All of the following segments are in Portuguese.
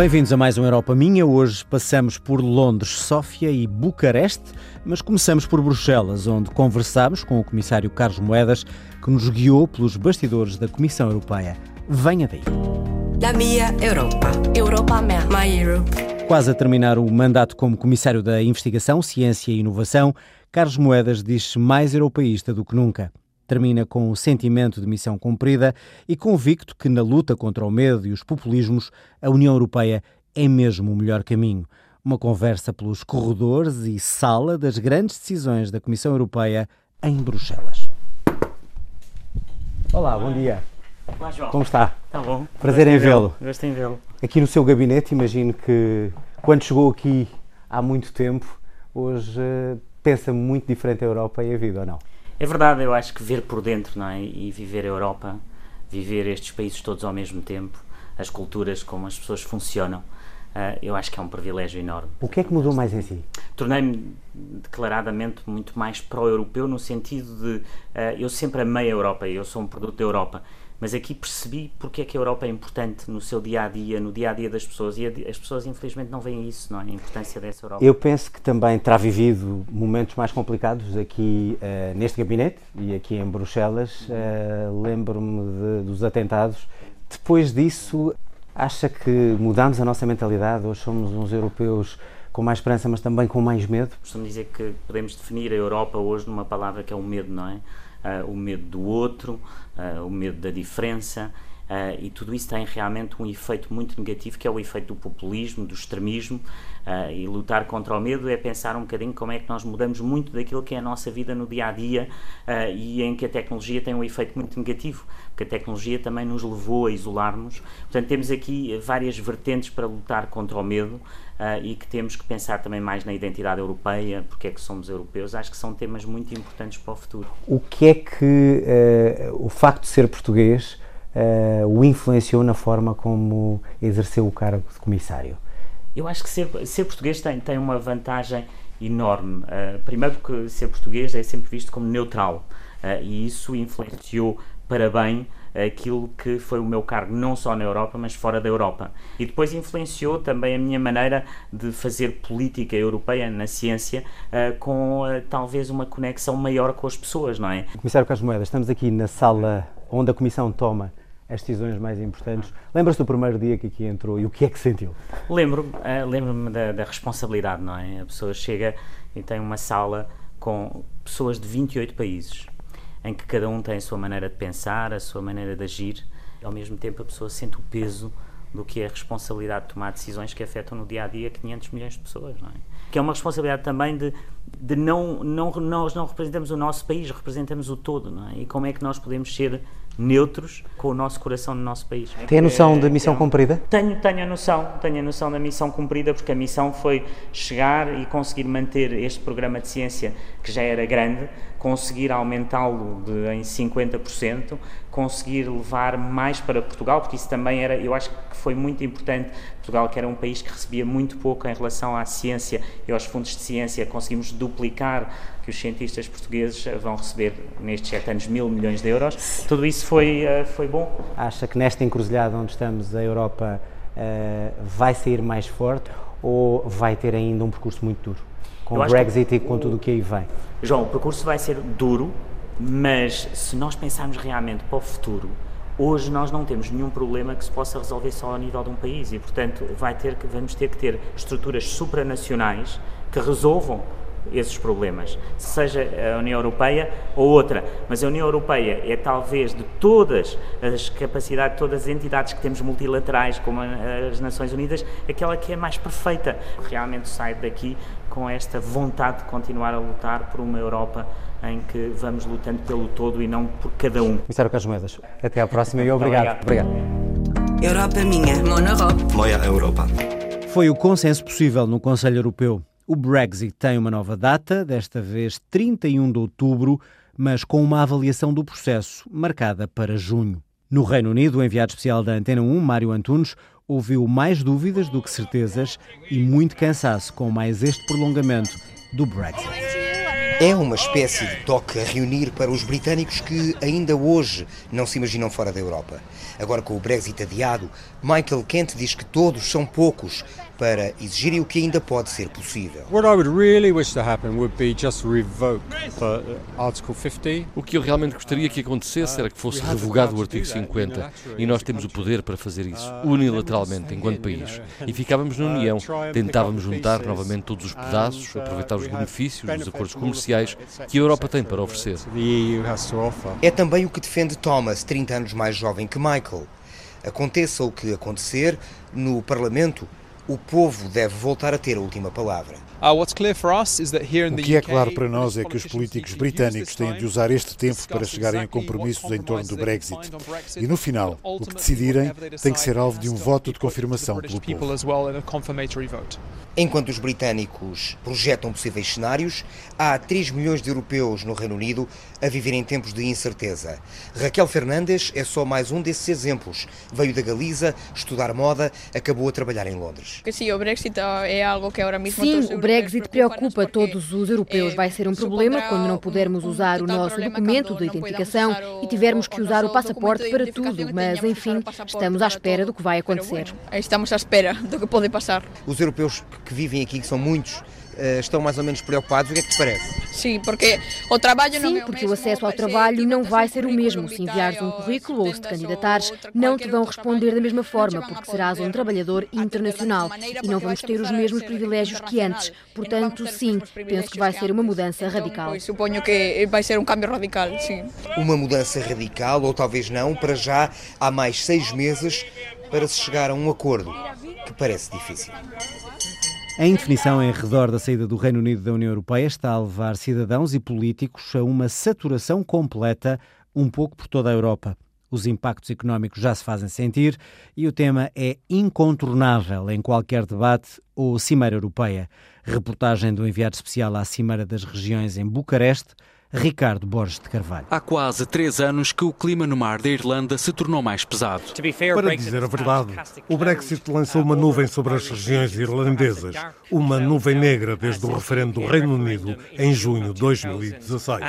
Bem-vindos a mais um Europa Minha. Hoje passamos por Londres, Sófia e Bucareste, mas começamos por Bruxelas, onde conversamos com o comissário Carlos Moedas, que nos guiou pelos bastidores da Comissão Europeia. Venha daí. La mia Europa. Europa minha. My Europe. Quase a terminar o mandato como comissário da Investigação, Ciência e Inovação, Carlos Moedas diz-se mais europeísta do que nunca. Termina com o sentimento de missão cumprida e convicto que, na luta contra o medo e os populismos, a União Europeia é mesmo o melhor caminho. Uma conversa pelos corredores e sala das grandes decisões da Comissão Europeia em Bruxelas. Olá, bom dia. Olá, João. Como está? Tá bom. Prazer em vê-lo. Gosto em vê-lo. Aqui no seu gabinete, imagino que quando chegou aqui há muito tempo, hoje eh, pensa muito diferente a Europa e a vida, ou não? É verdade, eu acho que ver por dentro, não é? E viver a Europa, viver estes países todos ao mesmo tempo, as culturas, como as pessoas funcionam, ah, eu acho que é um privilégio enorme. O que é que mudou mais em si? Tornei-me declaradamente muito mais pró-europeu no sentido de ah, eu sempre amei a Europa, eu sou um produto da Europa, mas aqui percebi porque é que a Europa é importante no seu dia a dia, no dia a dia das pessoas e as pessoas infelizmente não veem isso, não é? A importância dessa Europa. Eu penso que também terá vivido momentos mais complicados aqui eh, neste gabinete e aqui em Bruxelas. Eh, Lembro-me dos atentados. Depois disso, acha que mudamos a nossa mentalidade? Hoje somos uns europeus com mais esperança, mas também com mais medo? costumo dizer que podemos definir a Europa hoje numa palavra que é o medo, não é? Ah, o medo do outro, ah, o medo da diferença, ah, e tudo isso tem realmente um efeito muito negativo, que é o efeito do populismo, do extremismo, ah, e lutar contra o medo é pensar um bocadinho como é que nós mudamos muito daquilo que é a nossa vida no dia a dia ah, e em que a tecnologia tem um efeito muito negativo, porque a tecnologia também nos levou a isolar-nos. Portanto, temos aqui várias vertentes para lutar contra o medo e que temos que pensar também mais na identidade europeia, porque é que somos europeus. Acho que são temas muito importantes para o futuro. O que é que eh, o facto de ser português eh, o influenciou na forma como exerceu o cargo de comissário? Eu acho que ser, ser português tem, tem uma vantagem enorme. Ah, primeiro, porque ser português é sempre visto como neutral ah, e isso influenciou para bem aquilo que foi o meu cargo, não só na Europa, mas fora da Europa. E depois influenciou também a minha maneira de fazer política europeia na ciência, ah, com ah, talvez uma conexão maior com as pessoas, não é? Comissário Carlos Moedas, estamos aqui na sala onde a Comissão toma as decisões mais importantes. Lembra-se do primeiro dia que aqui entrou e o que é que sentiu? Lembro-me ah, lembro-me da, da responsabilidade, não é? A pessoa chega e tem uma sala com pessoas de 28 países, em que cada um tem a sua maneira de pensar, a sua maneira de agir, e ao mesmo tempo a pessoa sente o peso do que é a responsabilidade de tomar decisões que afetam no dia a dia 500 milhões de pessoas, não é? Que é uma responsabilidade também de, de não, não, nós não representamos o nosso país, representamos o todo, não é? E como é que nós podemos ser neutros com o nosso coração no nosso país? Tem a noção da missão é um- cumprida? tenho, tenho a noção, tenho a noção da missão cumprida, porque a missão foi chegar e conseguir manter este programa de ciência, que já era grande, conseguir aumentá-lo em 50%, conseguir levar mais para Portugal, porque isso também era, eu acho que foi muito importante. Portugal, que era um país que recebia muito pouco em relação à ciência e aos fundos de ciência, conseguimos duplicar que os cientistas portugueses vão receber nestes sete anos mil milhões de euros. Tudo isso foi, eh, foi bom. Acha que nesta encruzilhada onde estamos, a Europa eh, vai sair mais forte ou vai ter ainda um percurso muito duro? Com o Brexit e com tudo o que aí vem. João, o percurso vai ser duro, mas se nós pensarmos realmente para o futuro, hoje nós não temos nenhum problema que se possa resolver só ao nível de um país e, portanto, vai ter que, vamos ter que ter estruturas supranacionais que resolvam esses problemas, seja a União Europeia ou outra. Mas a União Europeia é talvez de todas as capacidades, todas as entidades que temos multilaterais, como as Nações Unidas, aquela que é mais perfeita. Realmente sai daqui com esta vontade de continuar a lutar por uma Europa em que vamos lutando pelo todo e não por cada um. Comissário Carlos Moedas, até à próxima e obrigado. Obrigado. Europa minha. Mon Europe. Moja Europa. Foi o consenso possível no Conselho Europeu. O Brexit tem uma nova data, desta vez 31 de outubro, mas com uma avaliação do processo marcada para junho. No Reino Unido, o enviado especial da Antena 1, Mário Antunes, ouviu mais dúvidas do que certezas e muito cansaço com mais este prolongamento do Brexit. É uma espécie de toque a reunir para os britânicos que ainda hoje não se imaginam fora da Europa. Agora, com o Brexit adiado, Michael Kent diz que todos são poucos para exigirem o que ainda pode ser possível. O que eu realmente gostaria que acontecesse era que fosse revogado o artigo 50 e nós temos o poder para fazer isso unilateralmente enquanto país. E ficávamos na União, tentávamos juntar novamente todos os pedaços, aproveitar os benefícios dos acordos comerciais que a Europa tem para oferecer. É também o que defende Thomas, 30 anos mais jovem que Michael. Aconteça o que acontecer, no Parlamento o povo deve voltar a ter a última palavra. O que é claro para nós é que os políticos britânicos têm de usar este tempo para chegarem a compromissos em torno do Brexit. E no final, o que decidirem tem que ser alvo de um voto de confirmação pelo povo. Enquanto os britânicos projetam possíveis cenários, há 3 milhões de europeus no Reino Unido a viver em tempos de incerteza. Raquel Fernandes é só mais um desses exemplos. Veio da Galiza estudar moda, acabou a trabalhar em Londres. Sim, o Brexit é algo que agora mesmo Sim, Brexit preocupa todos os europeus. Vai ser um problema quando não pudermos usar o nosso documento de identificação e tivermos que usar o passaporte para tudo, mas enfim, estamos à espera do que vai acontecer. Estamos à espera do que pode passar. Os europeus que vivem aqui, que são muitos, eh, estão mais ou menos preocupados. O que é que te parece? Sim, porque o trabalho Sim, não porque o acesso ao trabalho não vai ser o mesmo. Se enviares um currículo ou se te candidatares, não te vão responder da mesma forma, porque serás um trabalhador internacional e não porque vamos ter os mesmos privilégios que antes. Portanto, sim, penso que vai ser uma mudança Então, radical. suponho que vai ser um cambio radical, sim. Uma mudança radical, ou talvez não, para já há mais seis meses para se chegar a um acordo que parece difícil. A indefinição em redor da saída do Reino Unido da União Europeia está a levar cidadãos e políticos a uma saturação completa, um pouco por toda a Europa. Os impactos económicos já se fazem sentir e o tema é incontornável em qualquer debate ou cimeira europeia. Reportagem do enviado especial à Cimeira das Regiões em Bucareste, Ricardo Borges de Carvalho. Há quase três anos que o clima no mar da Irlanda se tornou mais pesado. Para dizer a verdade, o Brexit lançou uma nuvem sobre as regiões irlandesas, uma nuvem negra desde o referendo do Reino Unido em junho de 2016.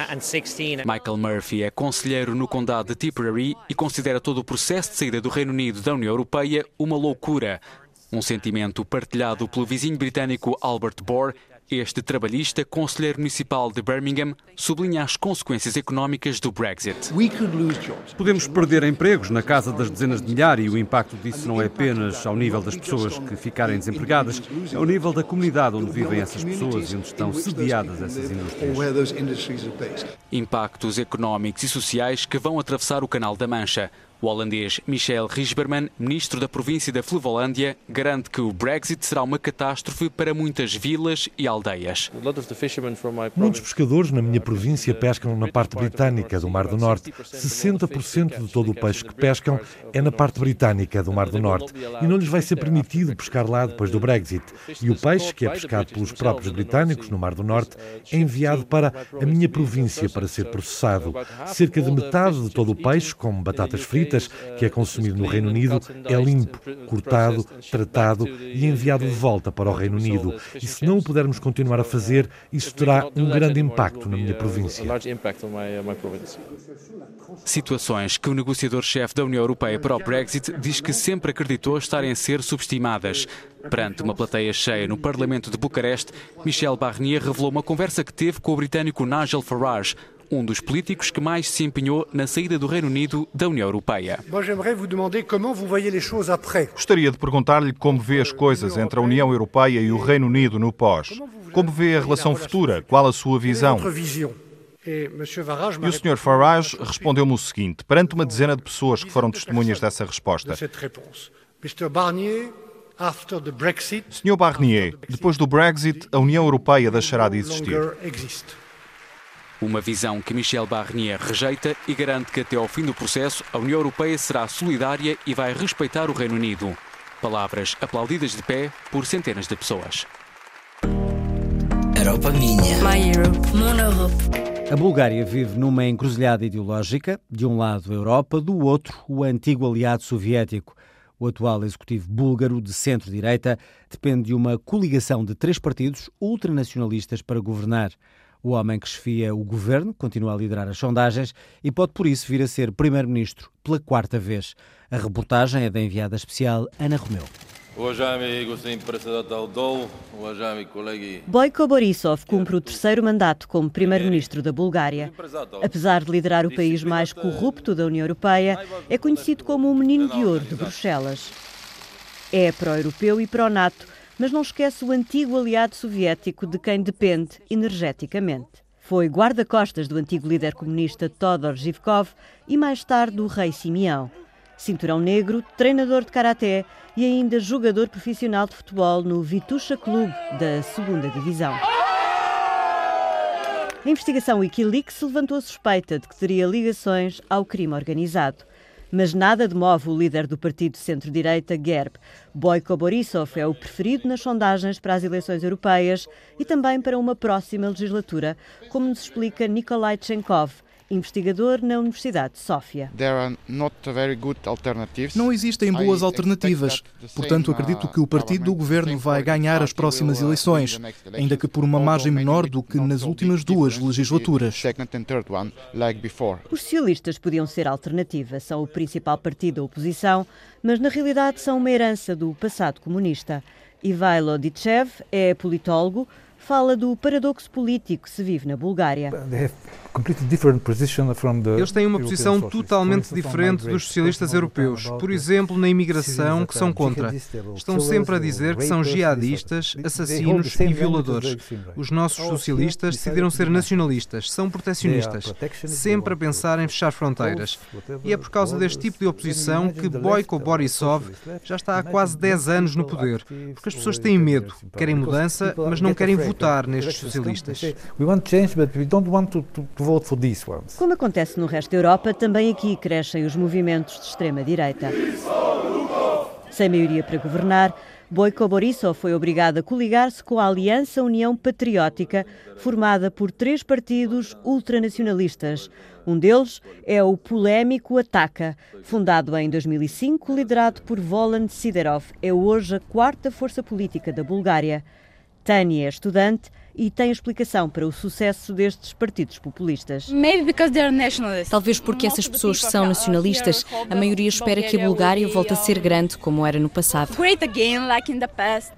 Michael Murphy é conselheiro no condado de Tipperary e considera todo o processo de saída do Reino Unido da União Europeia uma loucura. Um sentimento partilhado pelo vizinho britânico Albert Bohr, este trabalhista, conselheiro municipal de Birmingham, sublinha as consequências económicas do Brexit. Podemos perder empregos na casa das dezenas de milhares e o impacto disso não é apenas ao nível das pessoas que ficarem desempregadas, é ao nível da comunidade onde vivem essas pessoas e onde estão sediadas essas indústrias. Impactos económicos e sociais que vão atravessar o Canal da Mancha. O holandês Michel Rijberman, ministro da província da Flevolândia, garante que o Brexit será uma catástrofe para muitas vilas e aldeias. Muitos pescadores na minha província pescam na parte britânica do Mar do Norte. 60% de todo o peixe que pescam é na parte britânica do Mar do Norte e não lhes vai ser permitido pescar lá depois do Brexit. E o peixe, que é pescado pelos próprios britânicos no Mar do Norte, é enviado para a minha província para ser processado. Cerca de metade de todo o peixe, como batatas fritas, que é consumido no Reino Unido, é limpo, cortado, tratado e enviado de volta para o Reino Unido. E se não o pudermos continuar a fazer, isso terá um grande impacto na minha província. Situações que o negociador-chefe da União Europeia para o Brexit diz que sempre acreditou estarem a ser subestimadas. Perante uma plateia cheia no Parlamento de Bucareste, Michel Barnier revelou uma conversa que teve com o britânico Nigel Farage, um dos políticos que mais se empenhou na saída do Reino Unido da União Europeia. Gostaria de perguntar-lhe como vê as coisas entre a União Europeia e o Reino Unido no pós. Como vê a relação futura? Qual a sua visão? E o Sr. Farage respondeu-me o seguinte, perante uma dezena de pessoas que foram testemunhas dessa resposta. Sr. Barnier, depois do Brexit, a União Europeia deixará de existir. Uma visão que Michel Barnier rejeita e garante que até ao fim do processo a União Europeia será solidária e vai respeitar o Reino Unido. Palavras aplaudidas de pé por centenas de pessoas. Europa minha. My Europe. Mon Europe. A Bulgária vive numa encruzilhada ideológica, de um lado a Europa, do outro o antigo aliado soviético. O atual executivo búlgaro de centro-direita depende de uma coligação de três partidos ultranacionalistas para governar. O homem que chefia o governo continua a liderar as sondagens e pode, por isso, vir a ser primeiro-ministro pela quarta vez. A reportagem é da enviada especial Ana Romeu. Boyko Borisov cumpre o terceiro mandato como primeiro-ministro da Bulgária. Apesar de liderar o país mais corrupto da União Europeia, é conhecido como o menino de ouro de Bruxelas. É pró-europeu e pró-NATO, mas não esquece o antigo aliado soviético de quem depende energeticamente. Foi guarda-costas do antigo líder comunista Todor Zhivkov e mais tarde do rei Simeão cinturão negro, treinador de karaté e ainda jogador profissional de futebol no Vitusha Clube da segunda divisão. A investigação Wikileaks levantou a suspeita de que teria ligações ao crime organizado. Mas nada demove o líder do partido centro-direita, GERB. Boyko Borisov é o preferido nas sondagens para as eleições europeias e também para uma próxima legislatura, como nos explica Nikolai Chenkov, investigador na Universidade de Sófia. Não existem boas alternativas, portanto acredito que o partido do governo vai ganhar as próximas eleições, ainda que por uma margem menor do que nas últimas duas legislaturas. Os socialistas podiam ser alternativa, são o principal partido da oposição, mas na realidade são uma herança do passado comunista. Ivailo Ditchev é politólogo, fala do paradoxo político que se vive na Bulgária. Eles têm uma posição totalmente diferente dos socialistas europeus, por exemplo, na imigração, que são contra. Estão sempre a dizer que são jihadistas, assassinos e violadores. Os nossos socialistas decidiram ser nacionalistas, são protecionistas, sempre a pensar em fechar fronteiras. E é por causa deste tipo de oposição que Boyko Borisov já está há quase 10 anos no poder, porque as pessoas têm medo, querem mudança, mas não querem votar nestes socialistas. Como acontece no resto da Europa, também aqui crescem os movimentos de extrema-direita. Sem maioria para governar, Boyko Borisov foi obrigado a coligar-se com a Aliança União Patriótica, formada por três partidos ultranacionalistas. Um deles é o polémico Ataka, fundado em 2005, liderado por Voland Siderov. É hoje a quarta força política da Bulgária. Tânia é estudante e tem explicação para o sucesso destes partidos populistas. Talvez porque essas pessoas são nacionalistas, a maioria espera que a Bulgária volte a ser grande como era no passado.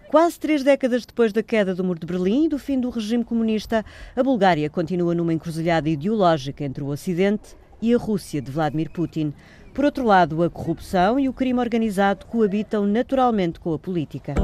Quase três décadas depois da queda do Muro de Berlim e do fim do regime comunista, a Bulgária continua numa encruzilhada ideológica entre o Ocidente e a Rússia de Vladimir Putin. Por outro lado, a corrupção e o crime organizado coabitam naturalmente com a política.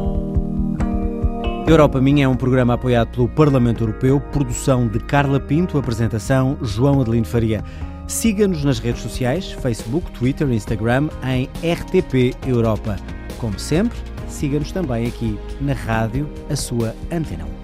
Europa Minha é um programa apoiado pelo Parlamento Europeu, produção de Carla Pinto, apresentação João Adelino Faria. Siga-nos nas redes sociais, Facebook, Twitter, Instagram, em RTP Europa. Como sempre, siga-nos também aqui na rádio, a sua Antena 1.